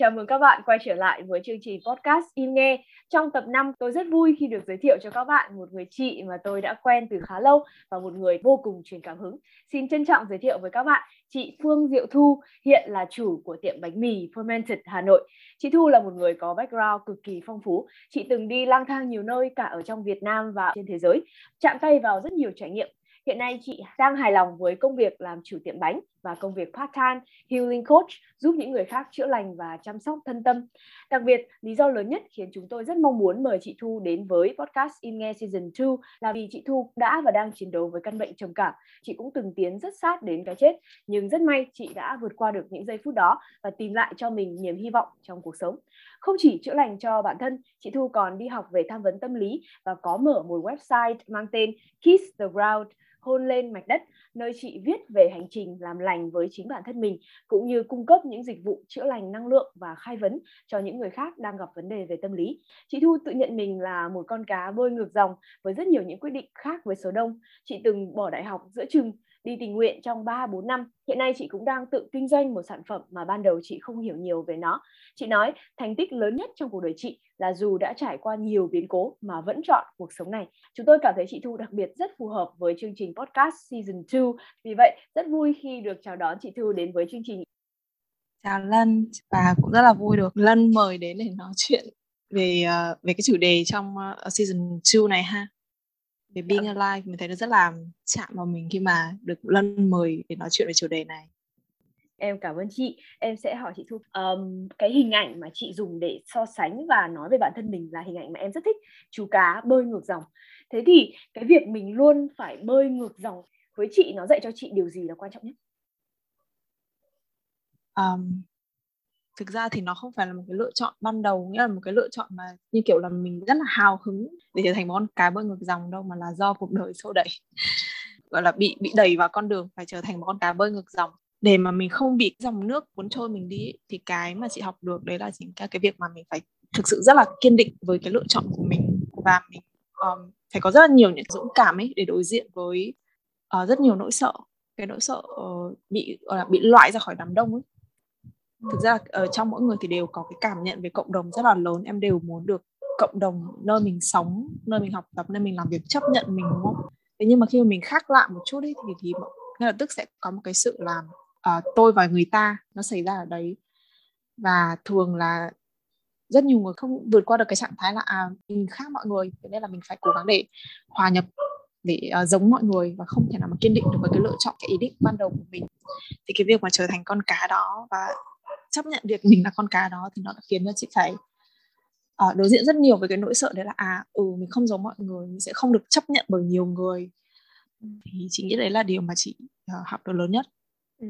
Chào mừng các bạn quay trở lại với chương trình podcast Im Nghe. Trong tập 5, tôi rất vui khi được giới thiệu cho các bạn một người chị mà tôi đã quen từ khá lâu và một người vô cùng truyền cảm hứng. Xin trân trọng giới thiệu với các bạn chị Phương Diệu Thu, hiện là chủ của tiệm bánh mì Fermented Hà Nội. Chị Thu là một người có background cực kỳ phong phú. Chị từng đi lang thang nhiều nơi cả ở trong Việt Nam và trên thế giới, chạm tay vào rất nhiều trải nghiệm Hiện nay chị đang hài lòng với công việc làm chủ tiệm bánh và công việc part-time healing coach giúp những người khác chữa lành và chăm sóc thân tâm. Đặc biệt, lý do lớn nhất khiến chúng tôi rất mong muốn mời chị Thu đến với podcast In Nghe Season 2 là vì chị Thu đã và đang chiến đấu với căn bệnh trầm cảm. Chị cũng từng tiến rất sát đến cái chết, nhưng rất may chị đã vượt qua được những giây phút đó và tìm lại cho mình niềm hy vọng trong cuộc sống. Không chỉ chữa lành cho bản thân, chị Thu còn đi học về tham vấn tâm lý và có mở một website mang tên Kiss the Ground hôn lên mạch đất, nơi chị viết về hành trình làm lành với chính bản thân mình, cũng như cung cấp những dịch vụ chữa lành năng lượng và khai vấn cho những người khác đang gặp vấn đề về tâm lý. Chị Thu tự nhận mình là một con cá bơi ngược dòng với rất nhiều những quyết định khác với số đông. Chị từng bỏ đại học giữa chừng đi tình nguyện trong 3 4 năm. Hiện nay chị cũng đang tự kinh doanh một sản phẩm mà ban đầu chị không hiểu nhiều về nó. Chị nói thành tích lớn nhất trong cuộc đời chị là dù đã trải qua nhiều biến cố mà vẫn chọn cuộc sống này. Chúng tôi cảm thấy chị Thu đặc biệt rất phù hợp với chương trình podcast season 2. Vì vậy, rất vui khi được chào đón chị Thu đến với chương trình. Chào Lân và cũng rất là vui được Lân mời đến để nói chuyện về ờ, về cái chủ đề trong ờ, season 2 này ha về being dạ. alive mình thấy nó rất là chạm vào mình khi mà được lân mời để nói chuyện về chủ đề này. Em cảm ơn chị. Em sẽ hỏi chị thu um, cái hình ảnh mà chị dùng để so sánh và nói về bản thân mình là hình ảnh mà em rất thích chú cá bơi ngược dòng. Thế thì cái việc mình luôn phải bơi ngược dòng với chị nó dạy cho chị điều gì là quan trọng nhất? Um, thực ra thì nó không phải là một cái lựa chọn ban đầu nghĩa là một cái lựa chọn mà như kiểu là mình rất là hào hứng để trở thành một con cá bơi ngược dòng đâu mà là do cuộc đời xô đẩy gọi là bị bị đẩy vào con đường phải trở thành một con cá bơi ngược dòng. Để mà mình không bị dòng nước cuốn trôi mình đi thì cái mà chị học được đấy là chính các cái việc mà mình phải thực sự rất là kiên định với cái lựa chọn của mình. Và mình um, phải có rất là nhiều những dũng cảm ấy để đối diện với uh, rất nhiều nỗi sợ. Cái nỗi sợ uh, bị uh, bị loại ra khỏi đám đông ấy thực ra ở trong mỗi người thì đều có cái cảm nhận về cộng đồng rất là lớn. Em đều muốn được cộng đồng nơi mình sống nơi mình học tập nơi mình làm việc chấp nhận mình đúng không? Thế nhưng mà khi mà mình khác lạ một chút ấy, thì thì ngay lập tức sẽ có một cái sự làm uh, à, tôi và người ta nó xảy ra ở đấy. Và thường là rất nhiều người không vượt qua được cái trạng thái là à mình khác mọi người thế nên là mình phải cố gắng để hòa nhập để uh, giống mọi người và không thể nào mà kiên định được với cái lựa chọn cái ý định ban đầu của mình. Thì cái việc mà trở thành con cá đó và chấp nhận việc mình là con cá đó thì nó đã khiến cho chị phải uh, đối diện rất nhiều với cái nỗi sợ đấy là à ừ mình không giống mọi người mình sẽ không được chấp nhận bởi nhiều người. Thì chị nghĩ đấy là điều mà chị uh, học được lớn nhất. Ừ,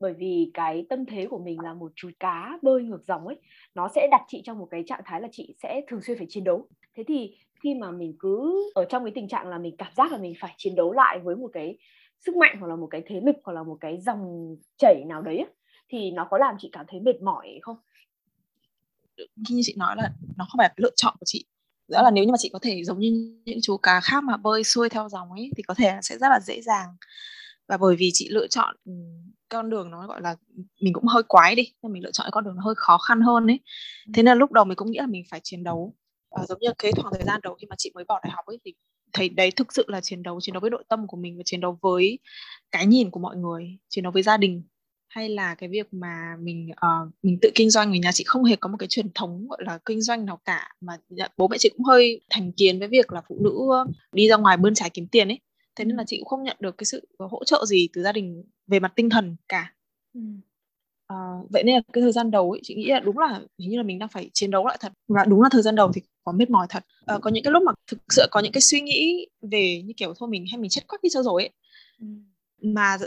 bởi vì cái tâm thế của mình là một chú cá bơi ngược dòng ấy nó sẽ đặt chị trong một cái trạng thái là chị sẽ thường xuyên phải chiến đấu. Thế thì khi mà mình cứ ở trong cái tình trạng là mình cảm giác là mình phải chiến đấu lại với một cái sức mạnh hoặc là một cái thế lực hoặc là một cái dòng chảy nào đấy thì nó có làm chị cảm thấy mệt mỏi không? Như chị nói là nó không phải là lựa chọn của chị. Đó là nếu như mà chị có thể giống như những chú cá khác mà bơi xuôi theo dòng ấy thì có thể sẽ rất là dễ dàng. Và bởi vì chị lựa chọn con đường nó gọi là mình cũng hơi quái đi nên mình lựa chọn con đường nó hơi khó khăn hơn ấy. Thế nên lúc đầu mình cũng nghĩ là mình phải chiến đấu. Và giống như cái khoảng thời gian đầu khi mà chị mới bỏ đại học ấy thì thấy đấy thực sự là chiến đấu chiến đấu với nội tâm của mình và chiến đấu với cái nhìn của mọi người chiến đấu với gia đình hay là cái việc mà mình uh, mình tự kinh doanh người nhà chị không hề có một cái truyền thống gọi là kinh doanh nào cả mà bố mẹ chị cũng hơi thành kiến với việc là phụ nữ đi ra ngoài bươn trải kiếm tiền ấy. Thế nên là chị cũng không nhận được cái sự hỗ trợ gì từ gia đình về mặt tinh thần cả. Ừ. Uh, vậy nên là cái thời gian đầu ấy chị nghĩ là đúng là hình như là mình đang phải chiến đấu lại thật. Và đúng là thời gian đầu thì có mệt mỏi thật. Uh, có những cái lúc mà thực sự có những cái suy nghĩ về như kiểu thôi mình hay mình chết quắc đi cho rồi ấy. Ừ. mà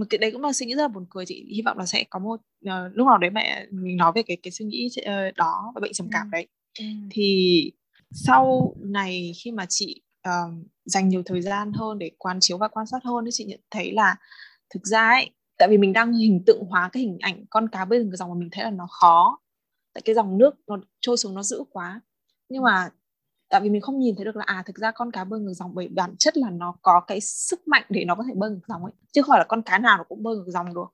mà cái đấy cũng là suy nghĩ rất là buồn cười chị hy vọng là sẽ có một uh, lúc nào đấy mẹ mình nói về cái cái suy nghĩ uh, đó và bệnh trầm cảm ừ. đấy ừ. thì sau này khi mà chị uh, dành nhiều thời gian hơn để quan chiếu và quan sát hơn thì chị nhận thấy là thực ra ấy tại vì mình đang hình tượng hóa cái hình ảnh con cá bên cái dòng mà mình thấy là nó khó tại cái dòng nước nó trôi xuống nó dữ quá nhưng mà tại vì mình không nhìn thấy được là à thực ra con cá bơi ngược dòng bởi bản chất là nó có cái sức mạnh để nó có thể bơi ngược dòng ấy chứ không phải là con cá nào nó cũng bơi ngược dòng được.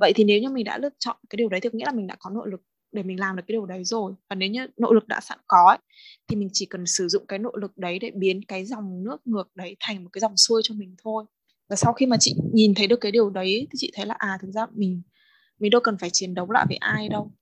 Vậy thì nếu như mình đã lựa chọn cái điều đấy thì có nghĩa là mình đã có nội lực để mình làm được cái điều đấy rồi. Và nếu như nội lực đã sẵn có ấy, thì mình chỉ cần sử dụng cái nội lực đấy để biến cái dòng nước ngược đấy thành một cái dòng xuôi cho mình thôi. Và sau khi mà chị nhìn thấy được cái điều đấy thì chị thấy là à thực ra mình mình đâu cần phải chiến đấu lại với ai đâu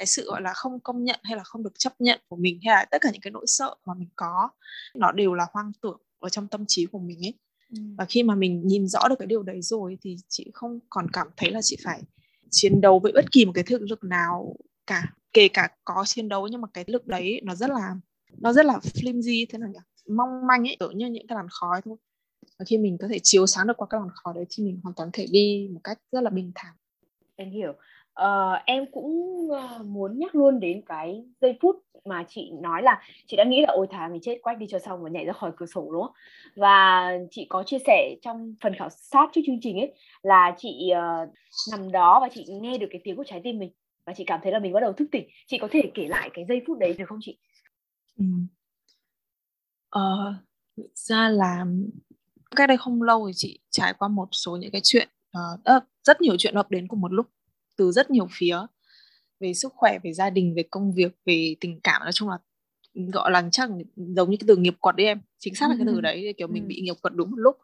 cái sự gọi là không công nhận hay là không được chấp nhận của mình hay là tất cả những cái nỗi sợ mà mình có nó đều là hoang tưởng ở trong tâm trí của mình ấy. Ừ. và khi mà mình nhìn rõ được cái điều đấy rồi thì chị không còn cảm thấy là chị phải chiến đấu với bất kỳ một cái thực lực nào cả kể cả có chiến đấu nhưng mà cái lực đấy nó rất là nó rất là flimsy thế nào nhỉ? Mong manh ấy kiểu như những cái làn khói thôi. Và khi mình có thể chiếu sáng được qua cái làn khói đấy thì mình hoàn toàn thể đi một cách rất là bình thản. Em hiểu uh, em cũng uh, muốn nhắc luôn đến cái giây phút mà chị nói là chị đã nghĩ là ôi thà mình chết quách đi cho xong và nhảy ra khỏi cửa sổ đúng không? Và chị có chia sẻ trong phần khảo sát trước chương trình ấy là chị uh, nằm đó và chị nghe được cái tiếng của trái tim mình và chị cảm thấy là mình bắt đầu thức tỉnh. Chị có thể kể lại cái giây phút đấy được không chị? Ừ. ờ, ra là cách đây không lâu thì chị trải qua một số những cái chuyện uh, rất nhiều chuyện ập đến cùng một lúc từ rất nhiều phía về sức khỏe về gia đình về công việc về tình cảm. Nói chung là gọi là chắc giống như cái từ nghiệp quật đấy em. Chính xác là cái từ đấy kiểu mình bị nghiệp quật đúng một lúc.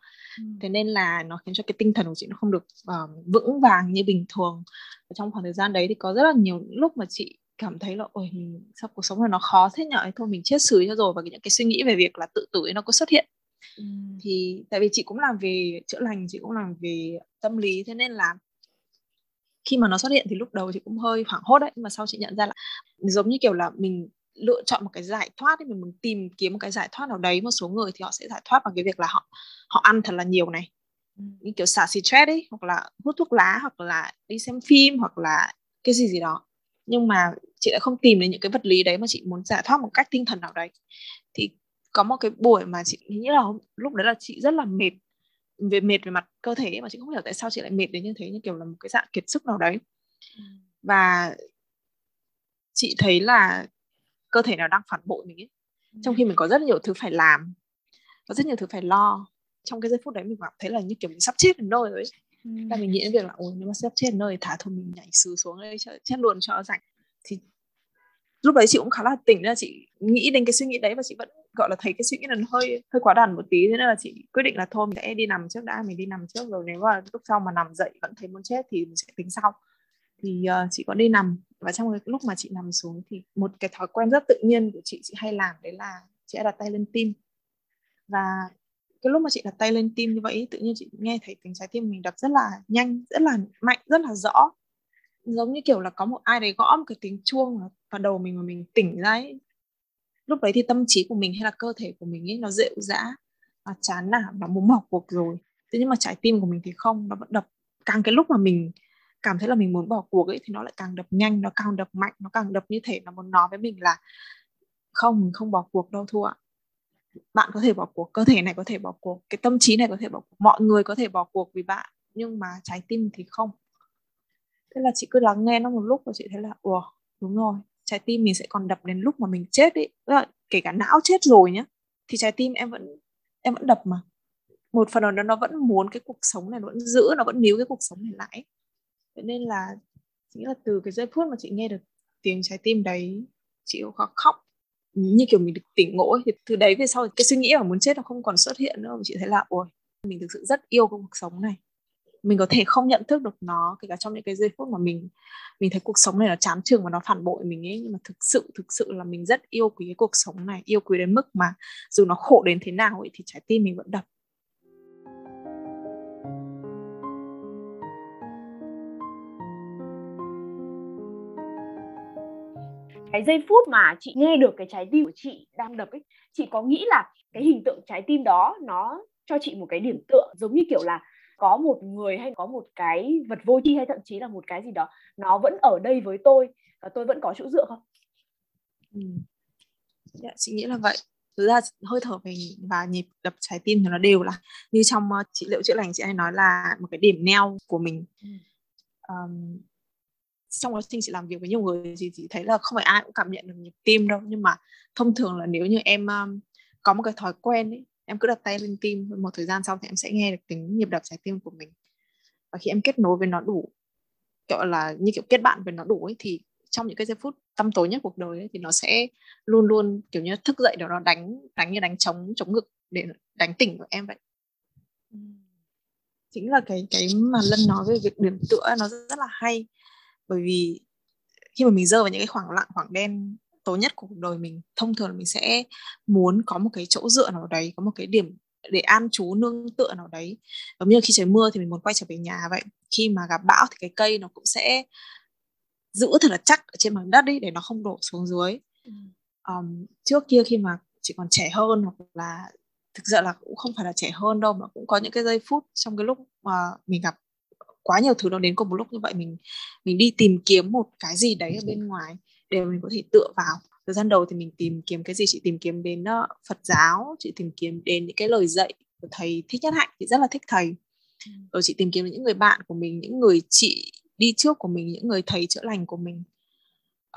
Thế nên là nó khiến cho cái tinh thần của chị nó không được uh, vững vàng như bình thường. Và trong khoảng thời gian đấy thì có rất là nhiều lúc mà chị cảm thấy là ôi mình sao cuộc sống này nó khó thế nhở? Thôi mình chết xử cho rồi. Và những cái suy nghĩ về việc là tự tử ấy nó có xuất hiện. Ừ. thì tại vì chị cũng làm về chữa lành chị cũng làm về tâm lý. Thế nên là khi mà nó xuất hiện thì lúc đầu chị cũng hơi hoảng hốt đấy nhưng mà sau chị nhận ra là giống như kiểu là mình lựa chọn một cái giải thoát ấy mình muốn tìm kiếm một cái giải thoát nào đấy một số người thì họ sẽ giải thoát bằng cái việc là họ họ ăn thật là nhiều này. Ừ. như kiểu xả stress ấy hoặc là hút thuốc lá hoặc là đi xem phim hoặc là cái gì gì đó. Nhưng mà chị lại không tìm đến những cái vật lý đấy mà chị muốn giải thoát một cách tinh thần nào đấy. Thì có một cái buổi mà chị nghĩ là lúc đấy là chị rất là mệt về mệt về mặt cơ thể mà chị không hiểu tại sao chị lại mệt đến như thế như kiểu là một cái dạng kiệt sức nào đấy ừ. và chị thấy là cơ thể nào đang phản bội mình ấy trong khi mình có rất nhiều thứ phải làm có rất nhiều thứ phải lo trong cái giây phút đấy mình cảm thấy là như kiểu mình sắp chết đến nơi rồi ấy ừ. là mình nghĩ đến việc là ôi nếu mà sắp chết đến nơi thả thôi mình nhảy sừ xuống đây chết luôn cho rảnh thì lúc đấy chị cũng khá là tỉnh ra chị nghĩ đến cái suy nghĩ đấy và chị vẫn gọi là thấy cái suy nghĩ này nó hơi hơi quá đàn một tí thế nên là chị quyết định là thôi mình sẽ đi nằm trước đã mình đi nằm trước rồi nếu mà lúc sau mà nằm dậy vẫn thấy muốn chết thì mình sẽ tính sau thì uh, chị có đi nằm và trong cái lúc mà chị nằm xuống thì một cái thói quen rất tự nhiên của chị chị hay làm đấy là chị đặt tay lên tim và cái lúc mà chị đặt tay lên tim như vậy tự nhiên chị nghe thấy tiếng trái tim mình đập rất là nhanh rất là mạnh rất là rõ giống như kiểu là có một ai đấy gõ một cái tiếng chuông vào đầu mình mà mình tỉnh ra ấy lúc đấy thì tâm trí của mình hay là cơ thể của mình ấy, nó rệu rã và chán nản và muốn bỏ cuộc rồi. Thế nhưng mà trái tim của mình thì không, nó vẫn đập. Càng cái lúc mà mình cảm thấy là mình muốn bỏ cuộc ấy, thì nó lại càng đập nhanh, nó càng đập mạnh, nó càng đập như thể nó muốn nói với mình là, không, mình không bỏ cuộc đâu thua ạ. Bạn có thể bỏ cuộc, cơ thể này có thể bỏ cuộc, cái tâm trí này có thể bỏ cuộc, mọi người có thể bỏ cuộc vì bạn, nhưng mà trái tim thì không. Thế là chị cứ lắng nghe nó một lúc và chị thấy là, ủa, đúng rồi trái tim mình sẽ còn đập đến lúc mà mình chết ấy là kể cả não chết rồi nhá, thì trái tim em vẫn em vẫn đập mà. Một phần nào đó nó vẫn muốn cái cuộc sống này, nó vẫn giữ, nó vẫn níu cái cuộc sống này lại. Thế nên là chính là từ cái giây phút mà chị nghe được tiếng trái tim đấy, chị có khóc. Như kiểu mình được tỉnh ngộ ấy. thì từ đấy về sau cái suy nghĩ mà muốn chết nó không còn xuất hiện nữa. Chị thấy là, ôi, mình thực sự rất yêu cái cuộc sống này mình có thể không nhận thức được nó, kể cả trong những cái giây phút mà mình mình thấy cuộc sống này nó chán chường và nó phản bội mình ấy. Nhưng mà thực sự thực sự là mình rất yêu quý cái cuộc sống này, yêu quý đến mức mà dù nó khổ đến thế nào ấy thì trái tim mình vẫn đập. Cái giây phút mà chị nghe được cái trái tim của chị đang đập ấy, chị có nghĩ là cái hình tượng trái tim đó nó cho chị một cái điểm tựa giống như kiểu là có một người hay có một cái vật vô tri hay thậm chí là một cái gì đó nó vẫn ở đây với tôi và tôi vẫn có chỗ dựa không? Ừ. dạ, chị nghĩ là vậy. Thực ra hơi thở mình và nhịp đập trái tim thì nó đều là như trong uh, trị liệu chữa lành chị hay nói là một cái điểm neo của mình. Um, trong quá trình chị làm việc với nhiều người thì chị thấy là không phải ai cũng cảm nhận được nhịp tim đâu nhưng mà thông thường là nếu như em um, có một cái thói quen ấy, em cứ đặt tay lên tim một thời gian sau thì em sẽ nghe được tiếng nhịp đập trái tim của mình. Và khi em kết nối với nó đủ kiểu là như kiểu kết bạn với nó đủ ấy thì trong những cái giây phút tăm tối nhất cuộc đời ấy, thì nó sẽ luôn luôn kiểu như thức dậy để nó đánh đánh như đánh chống chống ngực để đánh tỉnh của em vậy. Ừ. Chính là cái cái mà lân nói về việc điểm tựa nó rất là hay. Bởi vì khi mà mình rơi vào những cái khoảng lặng khoảng đen tối nhất của cuộc đời mình. Thông thường là mình sẽ muốn có một cái chỗ dựa nào đấy có một cái điểm để an trú nương tựa nào đấy. Giống như khi trời mưa thì mình muốn quay trở về nhà vậy. Khi mà gặp bão thì cái cây nó cũng sẽ giữ thật là chắc ở trên mặt đất đi để nó không đổ xuống dưới. Um, trước kia khi mà chỉ còn trẻ hơn hoặc là thực sự là cũng không phải là trẻ hơn đâu mà cũng có những cái giây phút trong cái lúc mà mình gặp quá nhiều thứ nó đến cùng một lúc như vậy mình mình đi tìm kiếm một cái gì đấy ở bên ngoài để mình có thể tựa vào. Thời gian đầu thì mình tìm kiếm cái gì? Chị tìm kiếm đến uh, Phật giáo chị tìm kiếm đến những cái lời dạy của thầy thích nhất hạnh chị rất là thích thầy. Rồi chị tìm kiếm đến những người bạn của mình những người chị đi trước của mình những người thầy chữa lành của mình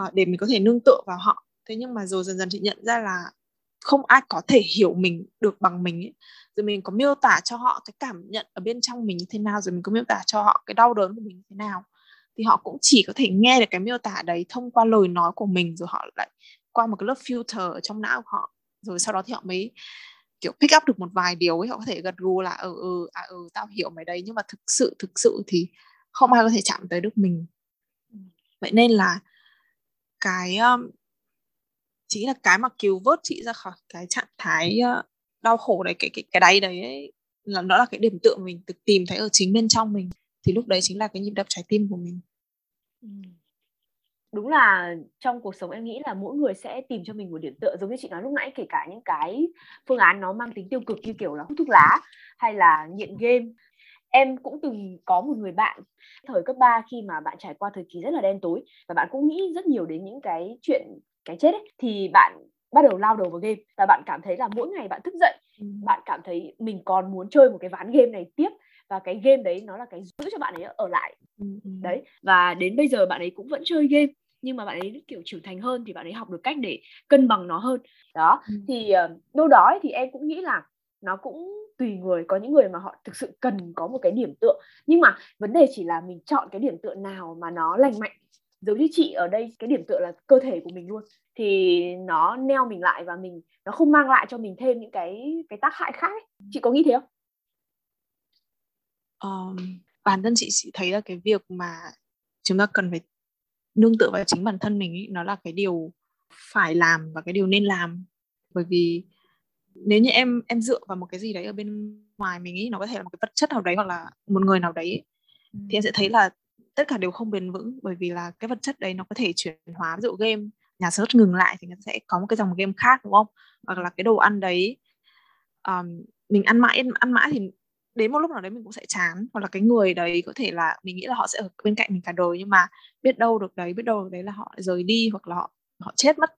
uh, để mình có thể nương tựa vào họ. Thế nhưng mà rồi dần dần chị nhận ra là không ai có thể hiểu mình được bằng mình ấy. rồi mình có miêu tả cho họ cái cảm nhận ở bên trong mình như thế nào rồi mình có miêu tả cho họ cái đau đớn của mình như thế nào thì họ cũng chỉ có thể nghe được cái miêu tả đấy thông qua lời nói của mình rồi họ lại qua một cái lớp filter ở trong não của họ. Rồi sau đó thì họ mới kiểu pick up được một vài điều ấy họ có thể gật gù là ừ ừ à ừ tao hiểu mày đấy. Nhưng mà thực sự thực sự thì không ai có thể chạm tới được mình. Vậy nên là cái um, chính là cái mà cứu vớt chị ra khỏi cái trạng thái uh, đau khổ đấy cái cái cái đáy đấy ấy, là nó là cái điểm tựa mình được tìm thấy ở chính bên trong mình. Thì lúc đấy chính là cái nhịp đập trái tim của mình đúng là trong cuộc sống em nghĩ là mỗi người sẽ tìm cho mình một điểm tựa giống như chị nói lúc nãy kể cả những cái phương án nó mang tính tiêu cực như kiểu là hút thuốc lá hay là nghiện game. Em cũng từng có một người bạn thời cấp 3 khi mà bạn trải qua thời kỳ rất là đen tối và bạn cũng nghĩ rất nhiều đến những cái chuyện cái chết ấy thì bạn bắt đầu lao đầu vào game và bạn cảm thấy là mỗi ngày bạn thức dậy bạn cảm thấy mình còn muốn chơi một cái ván game này tiếp và cái game đấy nó là cái giữ cho bạn ấy ở lại. Đấy và đến bây giờ bạn ấy cũng vẫn chơi game nhưng mà bạn ấy kiểu trưởng thành hơn thì bạn ấy học được cách để cân bằng nó hơn. Đó thì uh, đâu đó thì em cũng nghĩ là nó cũng tùy người có những người mà họ thực sự cần có một cái điểm tựa. Nhưng mà vấn đề chỉ là mình chọn cái điểm tựa nào mà nó lành mạnh. Giống như chị ở đây cái điểm tựa là cơ thể của mình luôn. Thì nó neo mình lại và mình nó không mang lại cho mình thêm những cái cái tác hại khác ấy. chị có nghĩ thế không? Um, bản thân chị chị thấy là cái việc mà chúng ta cần phải nương tựa vào chính bản thân mình ý, nó là cái điều phải làm và cái điều nên làm. Bởi vì nếu như em em dựa vào một cái gì đấy ở bên ngoài mình nghĩ nó có thể là một cái vật chất nào đấy hoặc là một người nào đấy ừ. thì em sẽ thấy là tất cả đều không bền vững. Bởi vì là cái vật chất đấy nó có thể chuyển hóa ví dụ game nhà search ngừng lại thì nó sẽ có một cái dòng game khác đúng không? Hoặc là cái đồ ăn đấy um, mình ăn mãi ăn mãi thì đến một lúc nào đấy mình cũng sẽ chán. Hoặc là cái người đấy có thể là mình nghĩ là họ sẽ ở bên cạnh mình cả đời nhưng mà biết đâu được đấy biết đâu được đấy là họ rời đi hoặc là họ họ chết mất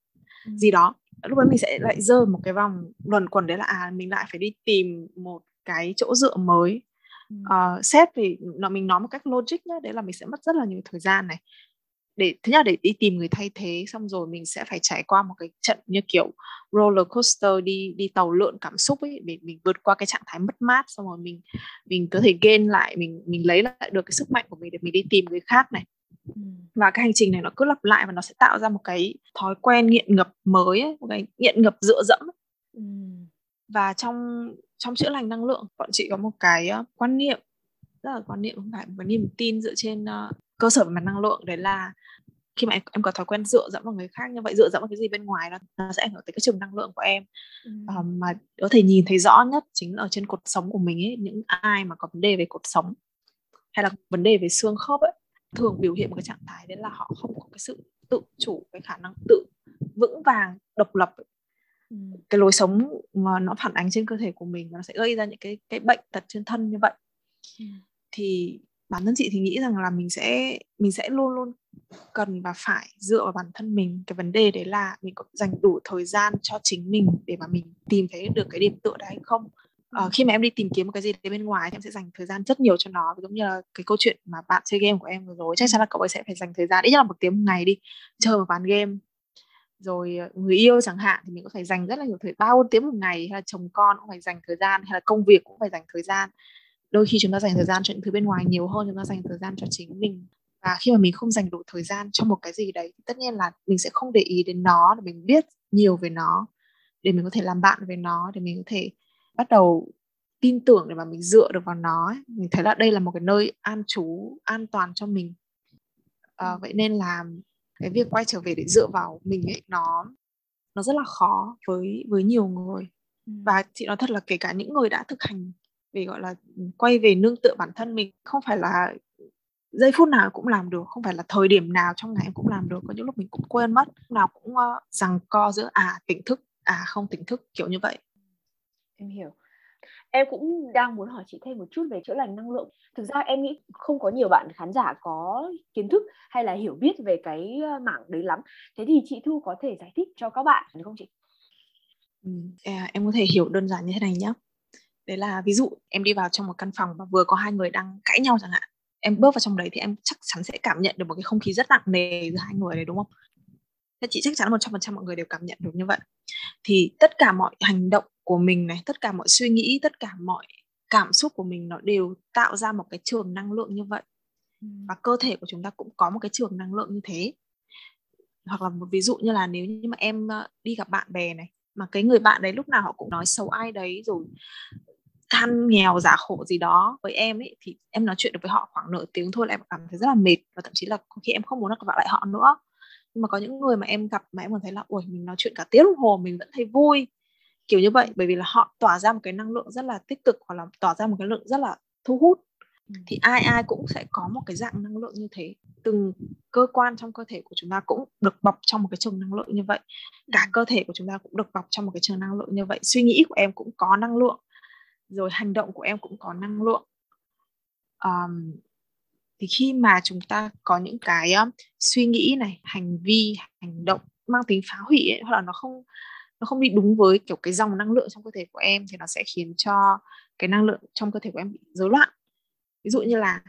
ừ. gì đó. Lúc đấy mình sẽ lại rơi một cái vòng luẩn quẩn đấy là à mình lại phải đi tìm một cái chỗ dựa mới. Uh, xét thì nó mình nói một cách logic nhé đấy là mình sẽ mất rất là nhiều thời gian này để thứ nhất để đi tìm người thay thế xong rồi mình sẽ phải trải qua một cái trận như kiểu roller coaster đi đi tàu lượn cảm xúc ấy để mình vượt qua cái trạng thái mất mát xong rồi mình mình có thể gain lại mình mình lấy lại được cái sức mạnh của mình để mình đi tìm người khác này. Và cái hành trình này nó cứ lặp lại và nó sẽ tạo ra một cái thói quen nghiện ngập mới ấy, một cái nghiện ngập dựa dẫm và trong trong chữa lành năng lượng bọn chị có một cái quan niệm rất là quan niệm không phải một niềm tin dựa trên cơ sở về mặt năng lượng đấy là khi mà em, em có thói quen dựa dẫm vào người khác như vậy dựa dẫm vào cái gì bên ngoài đó nó sẽ ảnh hưởng tới cái trường năng lượng của em. Ừ. um, mà có thể nhìn thấy rõ nhất chính là ở trên cột sống của mình ấy những ai mà có vấn đề về cột sống hay là vấn đề về xương khớp ấy thường biểu hiện một cái trạng thái đấy là họ không có cái sự tự chủ cái khả năng tự vững vàng độc lập ấy. Cái lối sống mà nó phản ánh trên cơ thể của mình nó sẽ gây ra những cái cái bệnh tật trên thân như vậy. Thì bản thân chị thì nghĩ rằng là mình sẽ mình sẽ luôn luôn cần và phải dựa vào bản thân mình. Cái vấn đề đấy là mình có dành đủ thời gian cho chính mình để mà mình tìm thấy được cái điểm tựa đấy hay không. Ờ, khi mà em đi tìm kiếm một cái gì đấy bên ngoài thì em sẽ dành thời gian rất nhiều cho nó. Giống như là cái câu chuyện mà bạn chơi game của em vừa rồi chắc chắn là cậu ấy sẽ phải dành thời gian ít nhất là một tiếng một ngày đi chơi một ván game. Rồi ờ, người yêu chẳng hạn thì mình có phải dành rất là nhiều thời bao tiếng một ngày hay là chồng con cũng phải dành thời gian hay là công việc cũng phải dành thời gian đôi khi chúng ta dành thời gian cho những thứ bên ngoài nhiều hơn chúng ta dành thời gian cho chính mình. Và khi mà mình không dành đủ thời gian cho một cái gì đấy tất nhiên là mình sẽ không để ý đến nó để mình biết nhiều về nó để mình có thể làm bạn với nó để mình có thể bắt đầu tin tưởng để mà mình dựa được vào nó ấy. mình thấy là đây là một cái nơi an trú an toàn cho mình. À, vậy nên là cái việc quay trở về để dựa vào mình ấy nó nó rất là khó với với nhiều người. Và chị nói thật là kể cả những người đã thực hành về gọi là quay về nương tựa bản thân mình không phải là giây phút nào cũng làm được không phải là thời điểm nào trong ngày em cũng làm được có những lúc mình cũng quên mất nào cũng uh, rằng co giữa à tỉnh thức à không tỉnh thức kiểu như vậy. Em hiểu. Em cũng đang muốn hỏi chị thêm một chút về chữa lành năng lượng. Thực ra em nghĩ không có nhiều bạn khán giả có kiến thức hay là hiểu biết về cái mảng đấy lắm. Thế thì chị thu có thể giải thích cho các bạn được không chị? Ừ, à, em có thể hiểu đơn giản như thế này nhé đấy là ví dụ em đi vào trong một căn phòng và vừa có hai người đang cãi nhau chẳng hạn em bước vào trong đấy thì em chắc chắn sẽ cảm nhận được một cái không khí rất nặng nề giữa hai người đấy đúng không? Thế chị chắc chắn một trăm phần trăm mọi người đều cảm nhận được như vậy. Thì tất cả mọi hành động của mình này tất cả mọi suy nghĩ tất cả mọi cảm xúc của mình nó đều tạo ra một cái trường năng lượng như vậy. Và cơ thể của chúng ta cũng có một cái trường năng lượng như thế. Hoặc là một ví dụ như là nếu như mà em đi gặp bạn bè này mà cái người bạn đấy lúc nào họ cũng nói xấu ai đấy rồi than nghèo giả khổ gì đó với em ấy thì em nói chuyện được với họ khoảng nửa tiếng thôi là em cảm thấy rất là mệt và thậm chí là khi em không muốn gặp lại họ nữa. Nhưng mà có những người mà em gặp mà em còn thấy là ui mình nói chuyện cả tiếng đồng hồ mình vẫn thấy vui. Kiểu như vậy bởi vì là họ tỏa ra một cái năng lượng rất là tích cực hoặc là tỏa ra một cái lượng rất là thu hút. Thì ai ai cũng sẽ có một cái dạng năng lượng như thế. Từng cơ quan trong cơ thể của chúng ta cũng được bọc trong một cái trường năng lượng như vậy. Cả cơ thể của chúng ta cũng được bọc trong một cái trường năng lượng như vậy. Suy nghĩ của em cũng có năng lượng rồi hành động của em cũng có năng lượng. Um, thì khi mà chúng ta có những cái um, suy nghĩ này hành vi hành động mang tính phá hủy ấy, hoặc là nó không nó không đi đúng với kiểu cái dòng năng lượng trong cơ thể của em thì nó sẽ khiến cho cái năng lượng trong cơ thể của em bị rối loạn. Ví dụ như là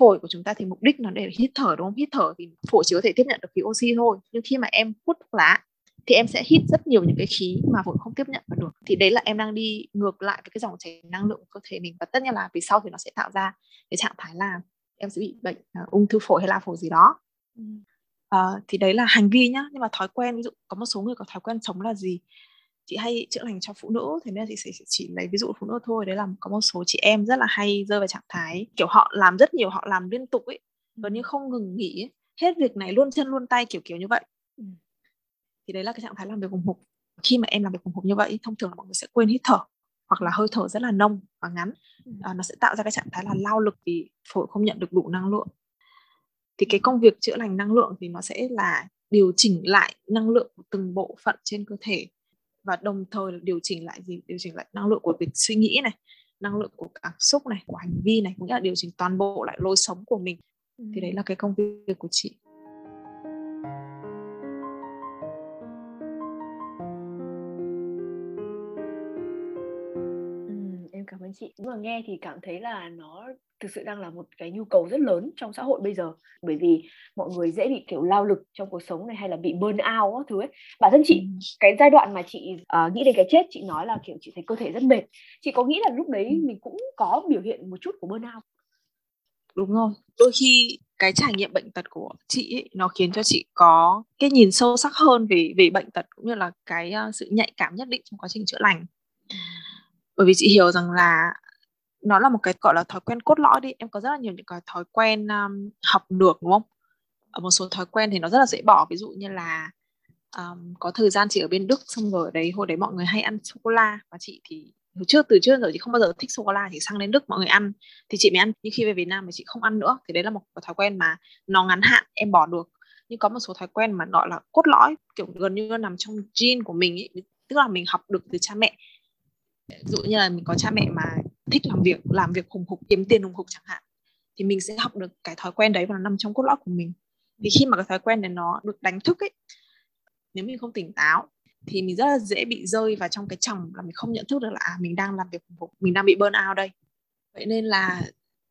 phổi của chúng ta thì mục đích nó để hít thở đúng không? Hít thở thì phổi chỉ có thể tiếp nhận được khí oxy thôi. Nhưng khi mà em hút thuốc lá thì em sẽ hít rất nhiều những cái khí mà phổi không tiếp nhận được. Thì đấy là em đang đi ngược lại với cái dòng chảy năng lượng của cơ thể mình. Và tất nhiên là vì sau thì nó sẽ tạo ra cái trạng thái là em sẽ bị bệnh uh, ung thư phổi hay là phổi gì đó. Ừ. uh, thì đấy là hành vi nhá. Nhưng mà thói quen ví dụ có một số người có thói quen sống là gì? Chị hay chữa lành cho phụ nữ thế nên chị sẽ chỉ lấy ví dụ phụ nữ thôi. Đấy là có một số chị em rất là hay rơi vào trạng thái kiểu họ làm rất nhiều họ làm liên tục ấy gần như không ngừng nghỉ ấy. hết việc này luôn chân luôn tay kiểu kiểu như vậy. Ừ. thì đấy là cái trạng thái làm việc hùng hục. Khi mà em làm việc hùng hục như vậy thông thường là mọi người sẽ quên hít thở hoặc là hơi thở rất là nông và ngắn. À, nó sẽ tạo ra cái trạng thái là lao lực vì phổi không nhận được đủ năng lượng. Thì cái công việc chữa lành năng lượng thì nó sẽ là điều chỉnh lại năng lượng của từng bộ phận trên cơ thể và đồng thời điều chỉnh lại gì? Điều chỉnh lại năng lượng của việc suy nghĩ này năng lượng của cảm xúc này của hành vi này cũng là điều chỉnh toàn bộ lại lối sống của mình. Thì đấy là cái công việc của chị chị mà nghe thì cảm thấy là nó thực sự đang là một cái nhu cầu rất lớn trong xã hội bây giờ. Bởi vì mọi người dễ bị kiểu lao lực trong cuộc sống này hay là bị burn out á thứ ấy. Bản thân chị cái giai đoạn mà chị uh, nghĩ đến cái chết chị nói là kiểu chị thấy cơ thể rất mệt. Chị có nghĩ là lúc đấy mình cũng có biểu hiện một chút của burn out? Đúng rồi. Đôi khi cái trải nghiệm bệnh tật của chị ấy, nó khiến cho chị có cái nhìn sâu sắc hơn về về bệnh tật cũng như là cái uh, sự nhạy cảm nhất định trong quá trình chữa lành bởi vì chị hiểu rằng là nó là một cái gọi là thói quen cốt lõi đi. Em có rất là nhiều những cái thói quen um, học được đúng không? Ở một số thói quen thì nó rất là dễ bỏ. Ví dụ như là um, có thời gian chị ở bên Đức xong rồi ở đấy hồi đấy mọi người hay ăn sô cô la. Và chị thì hồi trước từ trước giờ chị không bao giờ thích sô cô la chỉ sang đến Đức mọi người ăn. Thì chị mới ăn nhưng khi về Việt Nam thì chị không ăn nữa. Thì đấy là một thói quen mà nó ngắn hạn em bỏ được. Nhưng có một số thói quen mà gọi là cốt lõi kiểu gần như nó nằm trong gene của mình ấy tức là mình học được từ cha mẹ dụ như là mình có cha mẹ mà thích làm việc làm việc hùng hục kiếm tiền hùng hục chẳng hạn thì mình sẽ học được cái thói quen đấy và nó nằm trong cốt lõi của mình. Thì khi mà cái thói quen này nó được đánh thức ấy nếu mình không tỉnh táo thì mình rất là dễ bị rơi vào trong cái chồng là mình không nhận thức được là à, mình đang làm việc hùng hục mình đang bị burn out đây. Vậy nên là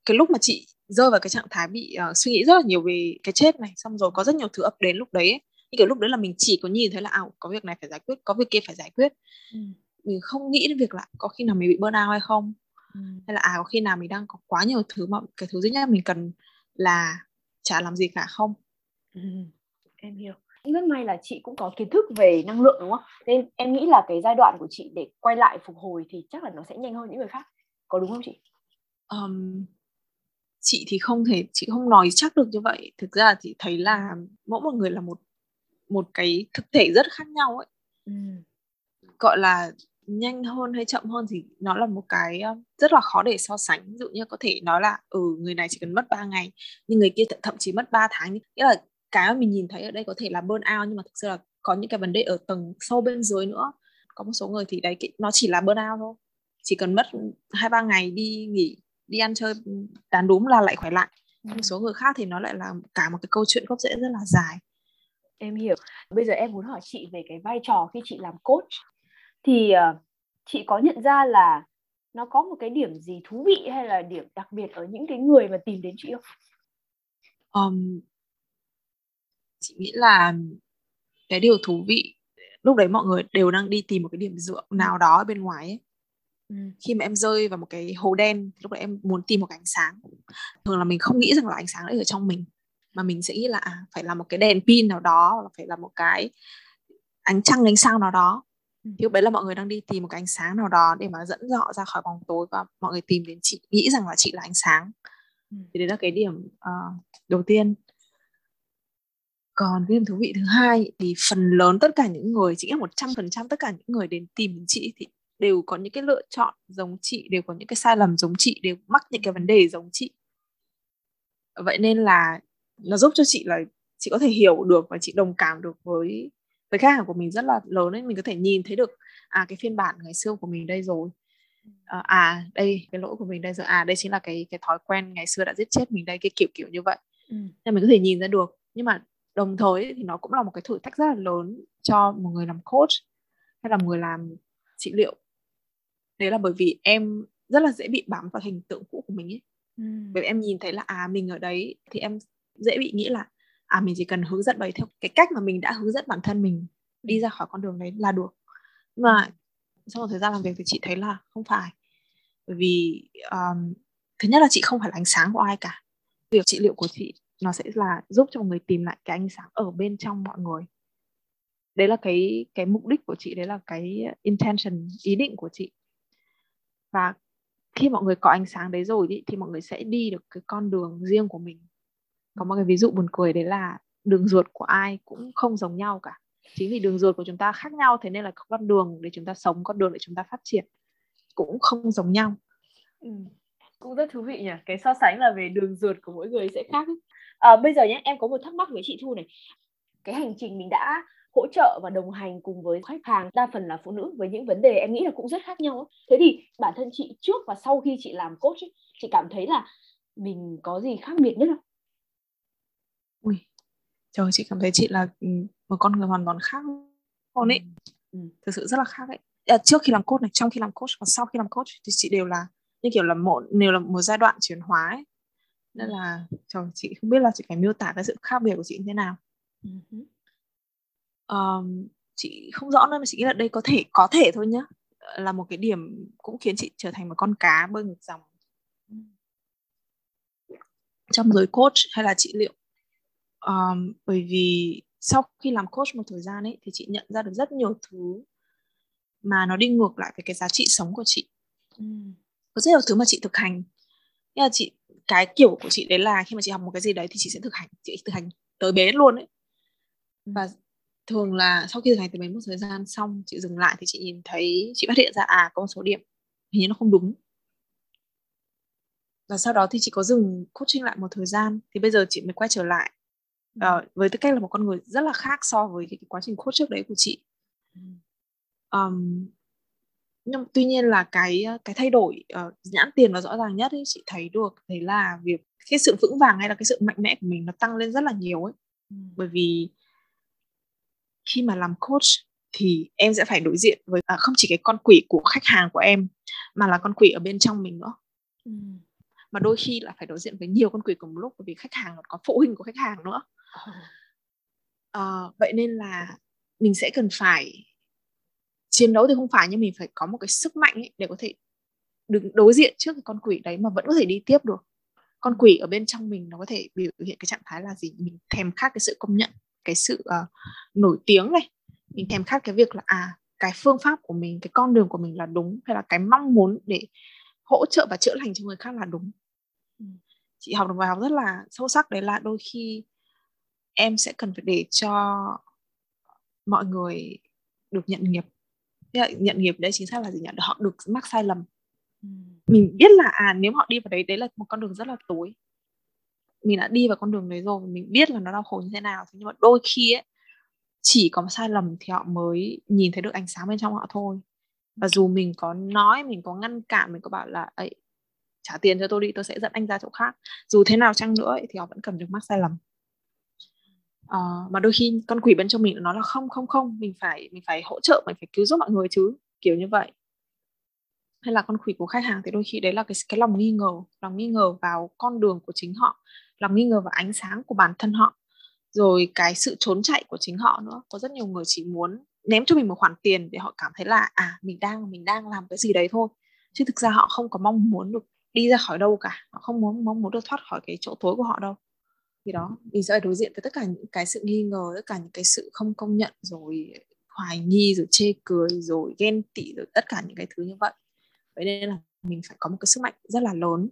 cái lúc mà chị rơi vào cái trạng thái bị uh, suy nghĩ rất là nhiều về cái chết này xong rồi có rất nhiều thứ ập đến lúc đấy ấy. như kiểu lúc đấy là mình chỉ có nhìn thấy là à, có việc này phải giải quyết có việc kia phải giải quyết. Ừ mình không nghĩ đến việc là có khi nào mình bị burnout hay không. Ừ. hay là à có khi nào mình đang có quá nhiều thứ mà cái thứ duy nhất mình cần là chả làm gì cả không? Ừ, em hiểu. Rất may là chị cũng có kiến thức về năng lượng đúng không? Nên em nghĩ là cái giai đoạn của chị để quay lại phục hồi thì chắc là nó sẽ nhanh hơn những người khác. Có đúng không chị? Um, chị thì không thể chị không nói chắc được như vậy. Thực ra chị thấy là mỗi một người là một một cái thực thể rất khác nhau ấy. Ừ. gọi là nhanh hơn hay chậm hơn thì nó là một cái rất là khó để so sánh. Ví dụ như có thể nói là ừ người này chỉ cần mất 3 ngày nhưng người kia thậm chí mất 3 tháng nghĩa là cái mà mình nhìn thấy ở đây có thể là burn out nhưng mà thực sự là có những cái vấn đề ở tầng sâu bên dưới nữa. Có một số người thì đấy nó chỉ là burn out thôi. Chỉ cần mất hai ba ngày đi nghỉ đi ăn chơi đàn đúng là lại khỏe lại. Một số người khác thì nó lại là cả một cái câu chuyện gốc rễ rất là dài. Em hiểu. Bây giờ em muốn hỏi chị về cái vai trò khi chị làm coach thì uh, chị có nhận ra là nó có một cái điểm gì thú vị hay là điểm đặc biệt ở những cái người mà tìm đến chị không? Um, chị nghĩ là cái điều thú vị lúc đấy mọi người đều đang đi tìm một cái điểm dựa nào đó ở bên ngoài ấy. Ừ. khi mà em rơi vào một cái hố đen lúc đấy em muốn tìm một cái ánh sáng thường là mình không nghĩ rằng là ánh sáng đấy ở trong mình mà mình sẽ nghĩ là à, phải là một cái đèn pin nào đó hoặc là phải là một cái ánh trăng ánh sao nào đó thì lúc đấy là mọi người đang đi tìm một cái ánh sáng nào đó để mà dẫn họ ra khỏi bóng tối và mọi người tìm đến chị nghĩ rằng là chị là ánh sáng. Thì đấy là cái điểm uh, đầu tiên. Còn cái điểm thú vị thứ hai thì phần lớn tất cả những người chỉ là một trăm phần trăm tất cả những người đến tìm đến chị thì đều có những cái lựa chọn giống chị đều có những cái sai lầm giống chị đều mắc những cái vấn đề giống chị. Vậy nên là nó giúp cho chị là chị có thể hiểu được và chị đồng cảm được với với khách hàng của mình rất là lớn ấy mình có thể nhìn thấy được à cái phiên bản ngày xưa của mình đây rồi. À, à đây cái lỗi của mình đây rồi. À đây chính là cái cái thói quen ngày xưa đã giết chết mình đây cái kiểu kiểu như vậy. Ừ. nên mình có thể nhìn ra được. Nhưng mà đồng thời thì nó cũng là một cái thử thách rất là lớn cho một người làm coach hay là một người làm trị liệu. Đấy là bởi vì em rất là dễ bị bám vào hình tượng cũ của mình ấy. Ừ. bởi vì em nhìn thấy là à mình ở đấy thì em dễ bị nghĩ là à mình chỉ cần hướng dẫn bấy theo cái cách mà mình đã hướng dẫn bản thân mình đi ra khỏi con đường đấy là được. Nhưng mà sau một thời gian làm việc thì chị thấy là không phải. Bởi vì um, thứ nhất là chị không phải là ánh sáng của ai cả. Việc trị liệu của chị nó sẽ là giúp cho người tìm lại cái ánh sáng ở bên trong mọi người. Đấy là cái cái mục đích của chị đấy là cái intention ý định của chị. Và khi mọi người có ánh sáng đấy rồi ý, thì mọi người sẽ đi được cái con đường riêng của mình có một cái ví dụ buồn cười đấy là đường ruột của ai cũng không giống nhau cả. Chính vì đường ruột của chúng ta khác nhau thế nên là con đường để chúng ta sống con đường để chúng ta phát triển cũng không giống nhau. Ừ. cũng rất thú vị nhỉ. Cái so sánh là về đường ruột của mỗi người sẽ khác. À, bây giờ nhé em có một thắc mắc với chị thu này. Cái hành trình mình đã hỗ trợ và đồng hành cùng với khách hàng đa phần là phụ nữ với những vấn đề em nghĩ là cũng rất khác nhau thế thì bản thân chị trước và sau khi chị làm coach ấy, chị cảm thấy là mình có gì khác biệt nhất không? Ui trời chị cảm thấy chị là ừ, một con người hoàn toàn khác luôn ấy. Ừ. thực sự rất là khác ấy. À, trước khi làm coach này trong khi làm coach và sau khi làm coach thì chị đều là như kiểu là một đều là một giai đoạn chuyển hóa ấy. Nên là trời chị không biết là chị phải miêu tả cái sự khác biệt của chị như thế nào. Um, chị không rõ nữa mà chị nghĩ là đây có thể có thể thôi nhá. Là một cái điểm cũng khiến chị trở thành một con cá bơi ngược dòng. Trong giới coach hay là trị liệu um, bởi vì sau khi làm coach một thời gian ấy thì chị nhận ra được rất nhiều thứ mà nó đi ngược lại với cái giá trị sống của chị. Ừ. có rất nhiều thứ mà chị thực hành. Nhưng mà chị cái kiểu của chị đấy là khi mà chị học một cái gì đấy thì chị sẽ thực hành chị thực hành tới bến luôn ấy. Và thường là sau khi thực hành tới bến một thời gian xong chị dừng lại thì chị nhìn thấy chị phát hiện ra à có một số điểm hình như nó không đúng. Và sau đó thì chị có dừng coaching lại một thời gian thì bây giờ chị mới quay trở lại uh, với tư cách là một con người rất là khác so với cái, cái quá trình coach trước đấy của chị. Um, nhưng tuy nhiên là cái cái thay đổi uh, nhãn tiền và rõ ràng nhất ấy, chị thấy được đấy là việc cái sự vững vàng hay là cái sự mạnh mẽ của mình nó tăng lên rất là nhiều ấy. Ừ. bởi vì khi mà làm coach thì em sẽ phải đối diện với à, không chỉ cái con quỷ của khách hàng của em mà là con quỷ ở bên trong mình nữa. Ừ. mà đôi khi là phải đối diện với nhiều con quỷ cùng một lúc bởi vì khách hàng còn có phụ huynh của khách hàng nữa à, vậy nên là mình sẽ cần phải chiến đấu thì không phải nhưng mình phải có một cái sức mạnh ấy để có thể đứng đối diện trước cái con quỷ đấy mà vẫn có thể đi tiếp được. Con quỷ ở bên trong mình nó có thể biểu hiện cái trạng thái là gì? Mình thèm khát cái sự công nhận cái sự uh, nổi tiếng này. Mình thèm khát cái việc là à cái phương pháp của mình cái con đường của mình là đúng hay là cái mong muốn để hỗ trợ và chữa lành cho người khác là đúng. Ừ. chị học được bài học rất là sâu sắc đấy là đôi khi em sẽ cần phải để cho mọi người được nhận nghiệp. Nhận nghiệp đấy chính xác là gì nhận họ được mắc sai lầm. Ừ. mình biết là à nếu họ đi vào đấy đấy là một con đường rất là tối mình đã đi vào con đường đấy rồi mình biết là nó đau khổ như thế nào. Nhưng mà đôi khi ấy chỉ có sai lầm thì họ mới nhìn thấy được ánh sáng bên trong họ thôi. Và dù mình có nói mình có ngăn cản mình có bảo là ấy trả tiền cho tôi đi tôi sẽ dẫn anh ra chỗ khác. Dù thế nào chăng nữa ấy, thì họ vẫn cần được mắc sai lầm uh, mà đôi khi con quỷ bên trong mình nó là không không không mình phải mình phải hỗ trợ mình phải cứu giúp mọi người chứ kiểu như vậy. Hay là con quỷ của khách hàng thì đôi khi đấy là cái cái lòng nghi ngờ lòng nghi ngờ vào con đường của chính họ lòng nghi ngờ vào ánh sáng của bản thân họ rồi cái sự trốn chạy của chính họ nữa. Có rất nhiều người chỉ muốn ném cho mình một khoản tiền để họ cảm thấy là à mình đang mình đang làm cái gì đấy thôi. Chứ thực ra họ không có mong muốn được đi ra khỏi đâu cả họ không muốn mong muốn được thoát khỏi cái chỗ tối của họ đâu thì đó mình sẽ phải đối diện với tất cả những cái sự nghi ngờ tất cả những cái sự không công nhận rồi hoài nghi rồi chê cười rồi ghen tị rồi tất cả những cái thứ như vậy. Vậy nên là mình phải có một cái sức mạnh rất là lớn.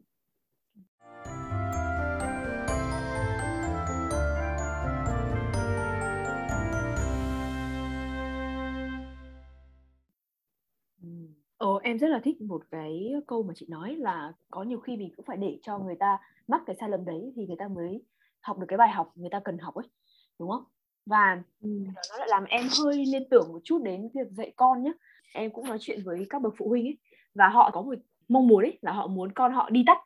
Ờ, em rất là thích một cái câu mà chị nói là có nhiều khi mình cũng phải để cho người ta mắc cái sai lầm đấy thì người ta mới học được cái bài học người ta cần học ấy đúng không? Và ừ. nó lại làm em hơi liên tưởng một chút đến việc dạy con nhé em cũng nói chuyện với các bậc phụ huynh ấy và họ có một mong muốn ấy là họ muốn con họ đi tắt.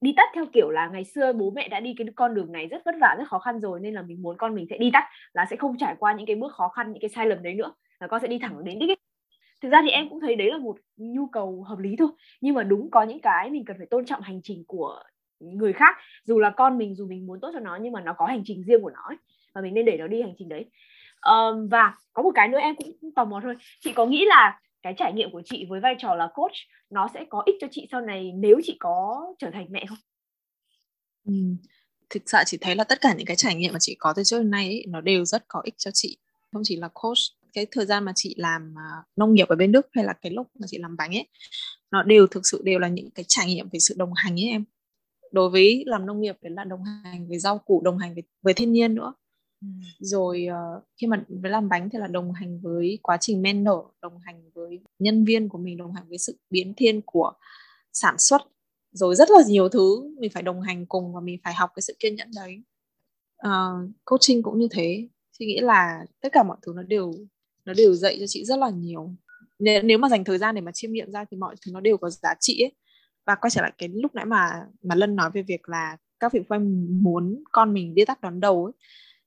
Đi tắt theo kiểu là ngày xưa bố mẹ đã đi cái con đường này rất vất vả rất khó khăn rồi nên là mình muốn con mình sẽ đi tắt là sẽ không trải qua những cái bước khó khăn những cái sai lầm đấy nữa là con sẽ đi thẳng đến đích ấy. Thực ra thì em cũng thấy đấy là một nhu cầu hợp lý thôi nhưng mà đúng có những cái mình cần phải tôn trọng hành trình của người khác dù là con mình dù mình muốn tốt cho nó nhưng mà nó có hành trình riêng của nó ấy, và mình nên để nó đi hành trình đấy um, và có một cái nữa em cũng tò mò thôi chị có nghĩ là cái trải nghiệm của chị với vai trò là coach nó sẽ có ích cho chị sau này nếu chị có trở thành mẹ không? Ừ. Thực sự chị thấy là tất cả những cái trải nghiệm mà chị có từ trước đến nay ấy, nó đều rất có ích cho chị không chỉ là coach cái thời gian mà chị làm uh, nông nghiệp ở bên Đức hay là cái lúc mà chị làm bánh ấy nó đều thực sự đều là những cái trải nghiệm về sự đồng hành ấy em đối với làm nông nghiệp đấy là đồng hành với rau củ đồng hành với, với thiên nhiên nữa. Ừ. rồi uh, khi mà với làm bánh thì là đồng hành với quá trình men nở đồng hành với nhân viên của mình đồng hành với sự biến thiên của sản xuất. Rồi rất là nhiều thứ mình phải đồng hành cùng và mình phải học cái sự kiên nhẫn đấy. Uh, coaching cũng như thế. Chị nghĩ là tất cả mọi thứ nó đều nó đều dạy cho chị rất là nhiều. Nếu, nếu mà dành thời gian để mà chiêm nghiệm ra thì mọi thứ nó đều có giá trị ấy và quay trở lại cái lúc nãy mà mà lân nói về việc là các vị phụ huynh muốn con mình đi tắt đón đầu ấy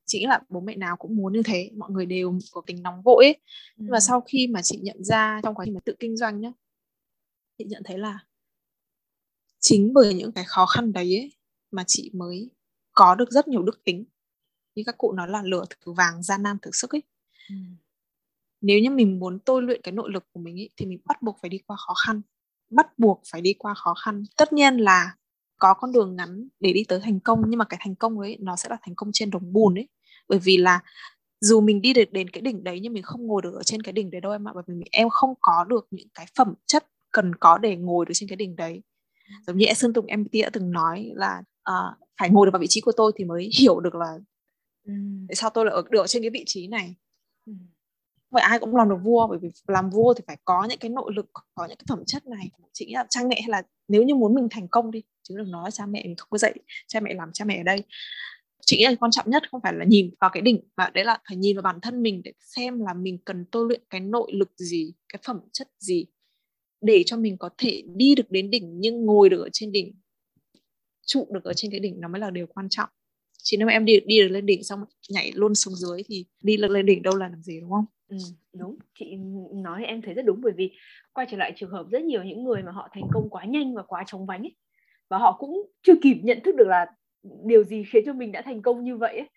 chị nghĩ là bố mẹ nào cũng muốn như thế mọi người đều có tính nóng vội ấy. Ừ. và sau khi mà chị nhận ra trong quá trình mà tự kinh doanh nhá chị nhận thấy là chính bởi những cái khó khăn đấy ấy, mà chị mới có được rất nhiều đức tính như các cụ nói là lửa thử vàng gian nan thử sức ấy ừ. nếu như mình muốn tôi luyện cái nội lực của mình ấy, thì mình bắt buộc phải đi qua khó khăn bắt buộc phải đi qua khó khăn. Tất nhiên là có con đường ngắn để đi tới thành công nhưng mà cái thành công ấy nó sẽ là thành công trên đồng bùn ấy. Bởi vì là dù mình đi được đến cái đỉnh đấy nhưng mình không ngồi được ở trên cái đỉnh đấy đâu em ạ bởi vì em không có được những cái phẩm chất cần có để ngồi được trên cái đỉnh đấy. Giống như Sơn Tùng MT đã từng nói là uh, phải ngồi được vào vị trí của tôi thì mới hiểu được là tại sao tôi lại ở được trên cái vị trí này vậy ai cũng làm được vua, bởi vì làm vua thì phải có những cái nội lực, có những cái phẩm chất này. Chị nghĩ là cha mẹ hay là nếu như muốn mình thành công đi, chứ đừng nói cha mẹ mình không có dạy, cha mẹ làm cha mẹ ở đây. Chị nghĩ là quan trọng nhất không phải là nhìn vào cái đỉnh, mà đấy là phải nhìn vào bản thân mình để xem là mình cần tôi luyện cái nội lực gì, cái phẩm chất gì để cho mình có thể đi được đến đỉnh, nhưng ngồi được ở trên đỉnh, trụ được ở trên cái đỉnh, nó mới là điều quan trọng chỉ nếu mà em đi đi được lên đỉnh xong nhảy luôn xuống dưới thì đi lên đỉnh đâu là làm gì đúng không? Ừ, đúng. Chị nói em thấy rất đúng bởi vì quay trở lại trường hợp rất nhiều những người mà họ thành công quá nhanh và quá chóng vánh ấy và họ cũng chưa kịp nhận thức được là điều gì khiến cho mình đã thành công như vậy ấy.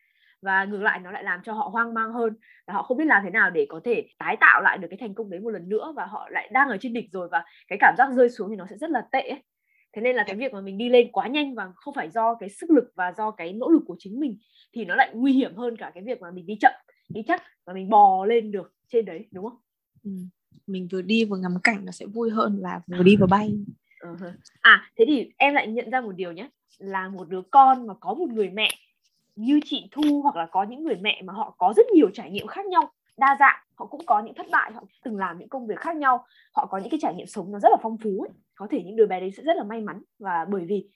Và ngược lại nó lại làm cho họ hoang mang hơn là họ không biết làm thế nào để có thể tái tạo lại được cái thành công đấy một lần nữa và họ lại đang ở trên đỉnh rồi và cái cảm giác rơi xuống thì nó sẽ rất là tệ ấy thế nên là cái việc mà mình đi lên quá nhanh và không phải do cái sức lực và do cái nỗ lực của chính mình thì nó lại nguy hiểm hơn cả cái việc mà mình đi chậm đi chắc và mình bò lên được trên đấy đúng không ừ. mình vừa đi vừa ngắm cảnh nó sẽ vui hơn là vừa đi vừa bay uh-huh. à thế thì em lại nhận ra một điều nhé là một đứa con mà có một người mẹ như chị Thu hoặc là có những người mẹ mà họ có rất nhiều trải nghiệm khác nhau đa dạng họ cũng có những thất bại họ từng làm những công việc khác nhau họ có những cái trải nghiệm sống nó rất là phong phú ấy. có thể những đứa bé đấy sẽ rất là may mắn và bởi vì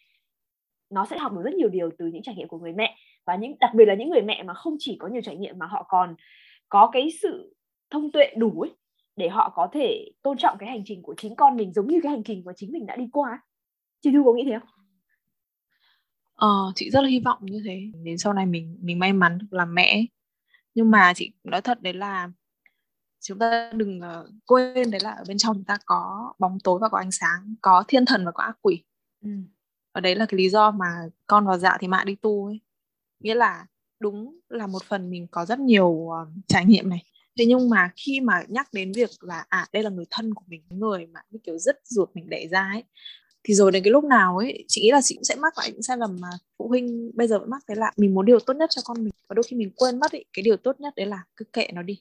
nó sẽ học được rất nhiều điều từ những trải nghiệm của người mẹ và những đặc biệt là những người mẹ mà không chỉ có nhiều trải nghiệm mà họ còn có cái sự thông tuệ đủ ấy để họ có thể tôn trọng cái hành trình của chính con mình giống như cái hành trình của chính mình đã đi qua chị Thu có nghĩ thế không? Ờ, chị rất là hy vọng như thế đến sau này mình mình may mắn được làm mẹ nhưng mà chị nói thật đấy là chúng ta đừng uh, quên đấy là ở bên trong chúng ta có bóng tối và có ánh sáng có thiên thần và có ác quỷ. Ừ. ở đấy là cái lý do mà con vào dạ thì mạ đi tu ấy. Nghĩa là đúng là một phần mình có rất nhiều uh, trải nghiệm này. Thế nhưng mà khi mà nhắc đến việc là à đây là người thân của mình người mà như kiểu rất ruột mình đẻ ra ấy thì rồi đến cái lúc nào ấy chị nghĩ là chị cũng sẽ mắc lại những sai lầm mà phụ huynh bây giờ vẫn mắc đấy là mình muốn điều tốt nhất cho con mình. Và đôi khi mình quên mất ấy, cái điều tốt nhất đấy là cứ kệ nó đi.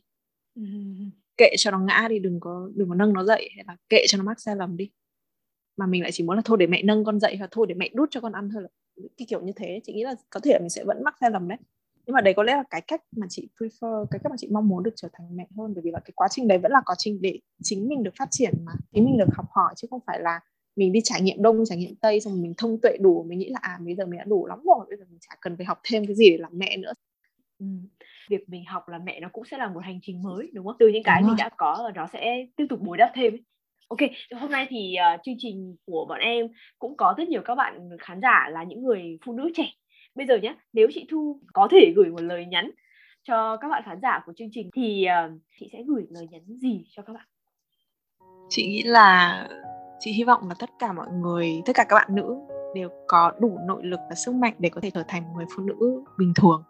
Kệ cho nó ngã đi đừng có đừng có nâng nó dậy hay là kệ cho nó mắc sai lầm đi. Mà mình lại chỉ muốn là thôi để mẹ nâng con dậy và thôi để mẹ đút cho con ăn thôi là cái kiểu như thế. Chị nghĩ là có thể là mình sẽ vẫn mắc sai lầm đấy. Nhưng mà đấy có lẽ là cái cách mà chị prefer cái cách mà chị mong muốn được trở thành mẹ hơn. Bởi vì là cái quá trình đấy vẫn là quá trình để chính mình được phát triển mà. Chính mình được học hỏi chứ không phải là mình đi trải nghiệm đông trải nghiệm tây xong mình thông tuệ đủ mình nghĩ là à bây giờ mình đã đủ lắm rồi bây giờ mình chả cần phải học thêm cái gì để làm mẹ nữa ừ. việc mình học là mẹ nó cũng sẽ là một hành trình mới đúng không từ những cái đúng mình rồi. đã có nó sẽ tiếp tục bồi đắp thêm Ok, hôm nay thì uh, chương trình của bọn em cũng có rất nhiều các bạn khán giả là những người phụ nữ trẻ. Bây giờ nhé, nếu chị Thu có thể gửi một lời nhắn cho các bạn khán giả của chương trình thì uh, chị sẽ gửi lời nhắn gì cho các bạn? Chị nghĩ là chị hy vọng là tất cả mọi người, tất cả các bạn nữ đều có đủ nội lực và sức mạnh để có thể trở thành một người phụ nữ bình thường.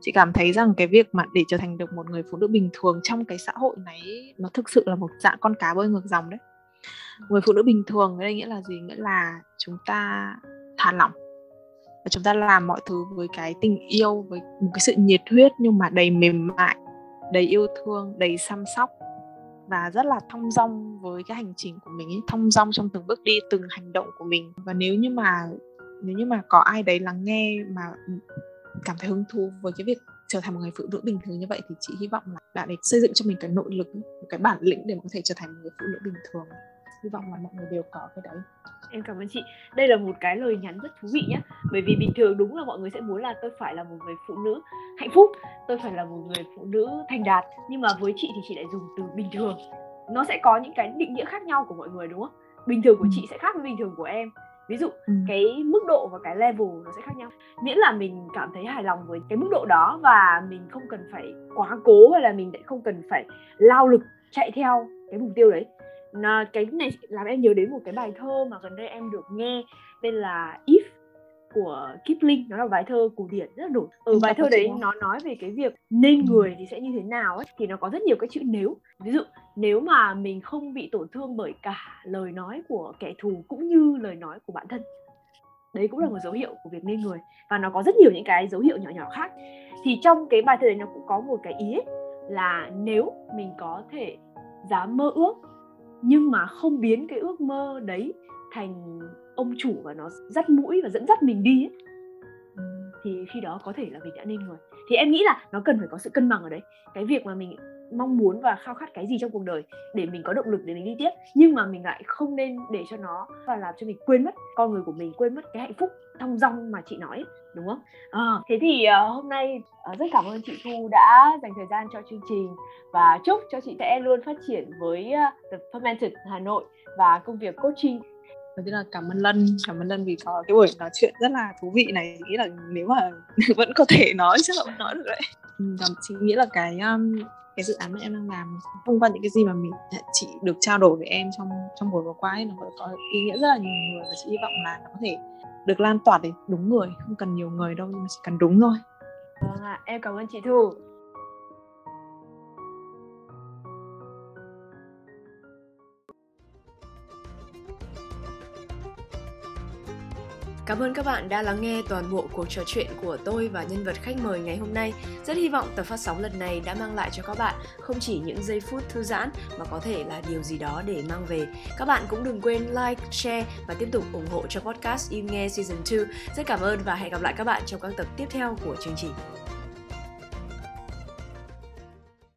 Chị cảm thấy rằng cái việc mà để trở thành được một người phụ nữ bình thường trong cái xã hội này nó thực sự là một dạng con cá bơi ngược dòng đấy. Người phụ nữ bình thường đây nghĩa là gì? Nghĩa là chúng ta thả lỏng và chúng ta làm mọi thứ với cái tình yêu, với một cái sự nhiệt huyết nhưng mà đầy mềm mại, đầy yêu thương, đầy chăm sóc và rất là thong dong với cái hành trình của mình ấy, thong dong trong từng bước đi từng hành động của mình. Và nếu như mà nếu như mà có ai đấy lắng nghe mà cảm thấy hứng thú với cái việc trở thành một người phụ nữ bình thường như vậy thì chị hy vọng là đã để xây dựng cho mình cái nội lực một cái bản lĩnh để có thể trở thành một người phụ nữ bình thường hy vọng là mọi người đều có cái đấy. Em cảm ơn chị. Đây là một cái lời nhắn rất thú vị nhé bởi vì bình thường đúng là mọi người sẽ muốn là tôi phải là một người phụ nữ hạnh phúc tôi phải là một người phụ nữ thành đạt. Nhưng mà với chị thì chị lại dùng từ bình thường. Nó sẽ có những cái định nghĩa khác nhau của mọi người đúng không? Bình thường của ừ. chị sẽ khác với bình thường của em. Ví dụ ừ. cái mức độ và cái level nó sẽ khác nhau. Miễn là mình cảm thấy hài lòng với cái mức độ đó và mình không cần phải quá cố hay là mình lại không cần phải lao lực chạy theo cái mục tiêu đấy nó, cái này làm em nhớ đến một cái bài thơ mà gần đây em được nghe tên là If của Kipling. Nó là bài thơ cổ điển rất là nổi. Ở ừ, bài thơ đấy nó nói về cái việc nên ừ. người thì sẽ như thế nào ấy thì nó có rất nhiều cái chữ nếu ví dụ nếu mà mình không bị tổn thương bởi cả lời nói của kẻ thù cũng như lời nói của bản thân. Đấy cũng là một dấu hiệu của việc nên người. Và nó có rất nhiều những cái dấu hiệu nhỏ nhỏ khác. Thì trong cái bài thơ đấy nó cũng có một cái ý ấy, là nếu mình có thể dám mơ ước nhưng mà không biến cái ước mơ đấy thành ông chủ và nó dắt mũi và dẫn dắt mình đi ấy, ừ, thì khi đó có thể là mình đã nên người. Thì em nghĩ là nó cần phải có sự cân bằng ở đấy. Cái việc mà mình mong muốn và khao khát cái gì trong cuộc đời để mình có động lực để mình đi tiếp nhưng mà mình lại không nên để cho nó và làm cho mình quên mất con người của mình quên mất cái hạnh phúc thong dong mà chị nói đúng không? À, thế thì uh, hôm nay uh, rất cảm ơn chị thu đã dành thời gian cho chương trình và chúc cho chị sẽ luôn phát triển với uh, The Fermented Hà Nội và công việc coaching. Đầu tiên là cảm ơn lân cảm ơn lân vì có cái buổi nói chuyện rất là thú vị này. Nghĩ là nếu mà vẫn có thể nói chắc là vẫn nói được đấy. Ừ, chị. Nghĩ là cái um, cái dự án mà em đang làm thông qua những cái gì mà mình chị được trao đổi với em trong trong buổi vừa qua ấy, nó có ý nghĩa rất là nhiều người và chị hy vọng là nó có thể được lan tỏa đến đúng người, không cần nhiều người đâu, nhưng mà chỉ cần đúng thôi. Vâng ạ, em cảm ơn chị thu. Cảm ơn các bạn đã lắng nghe toàn bộ cuộc trò chuyện của tôi và nhân vật khách mời ngày hôm nay. Rất hy vọng tập phát sóng lần này đã mang lại cho các bạn không chỉ những giây phút thư giãn mà có thể là điều gì đó để mang về. Các bạn cũng đừng quên like, share và tiếp tục ủng hộ cho podcast Im Nghe Season 2. Rất cảm ơn và hẹn gặp lại các bạn trong các tập tiếp theo của chương trình.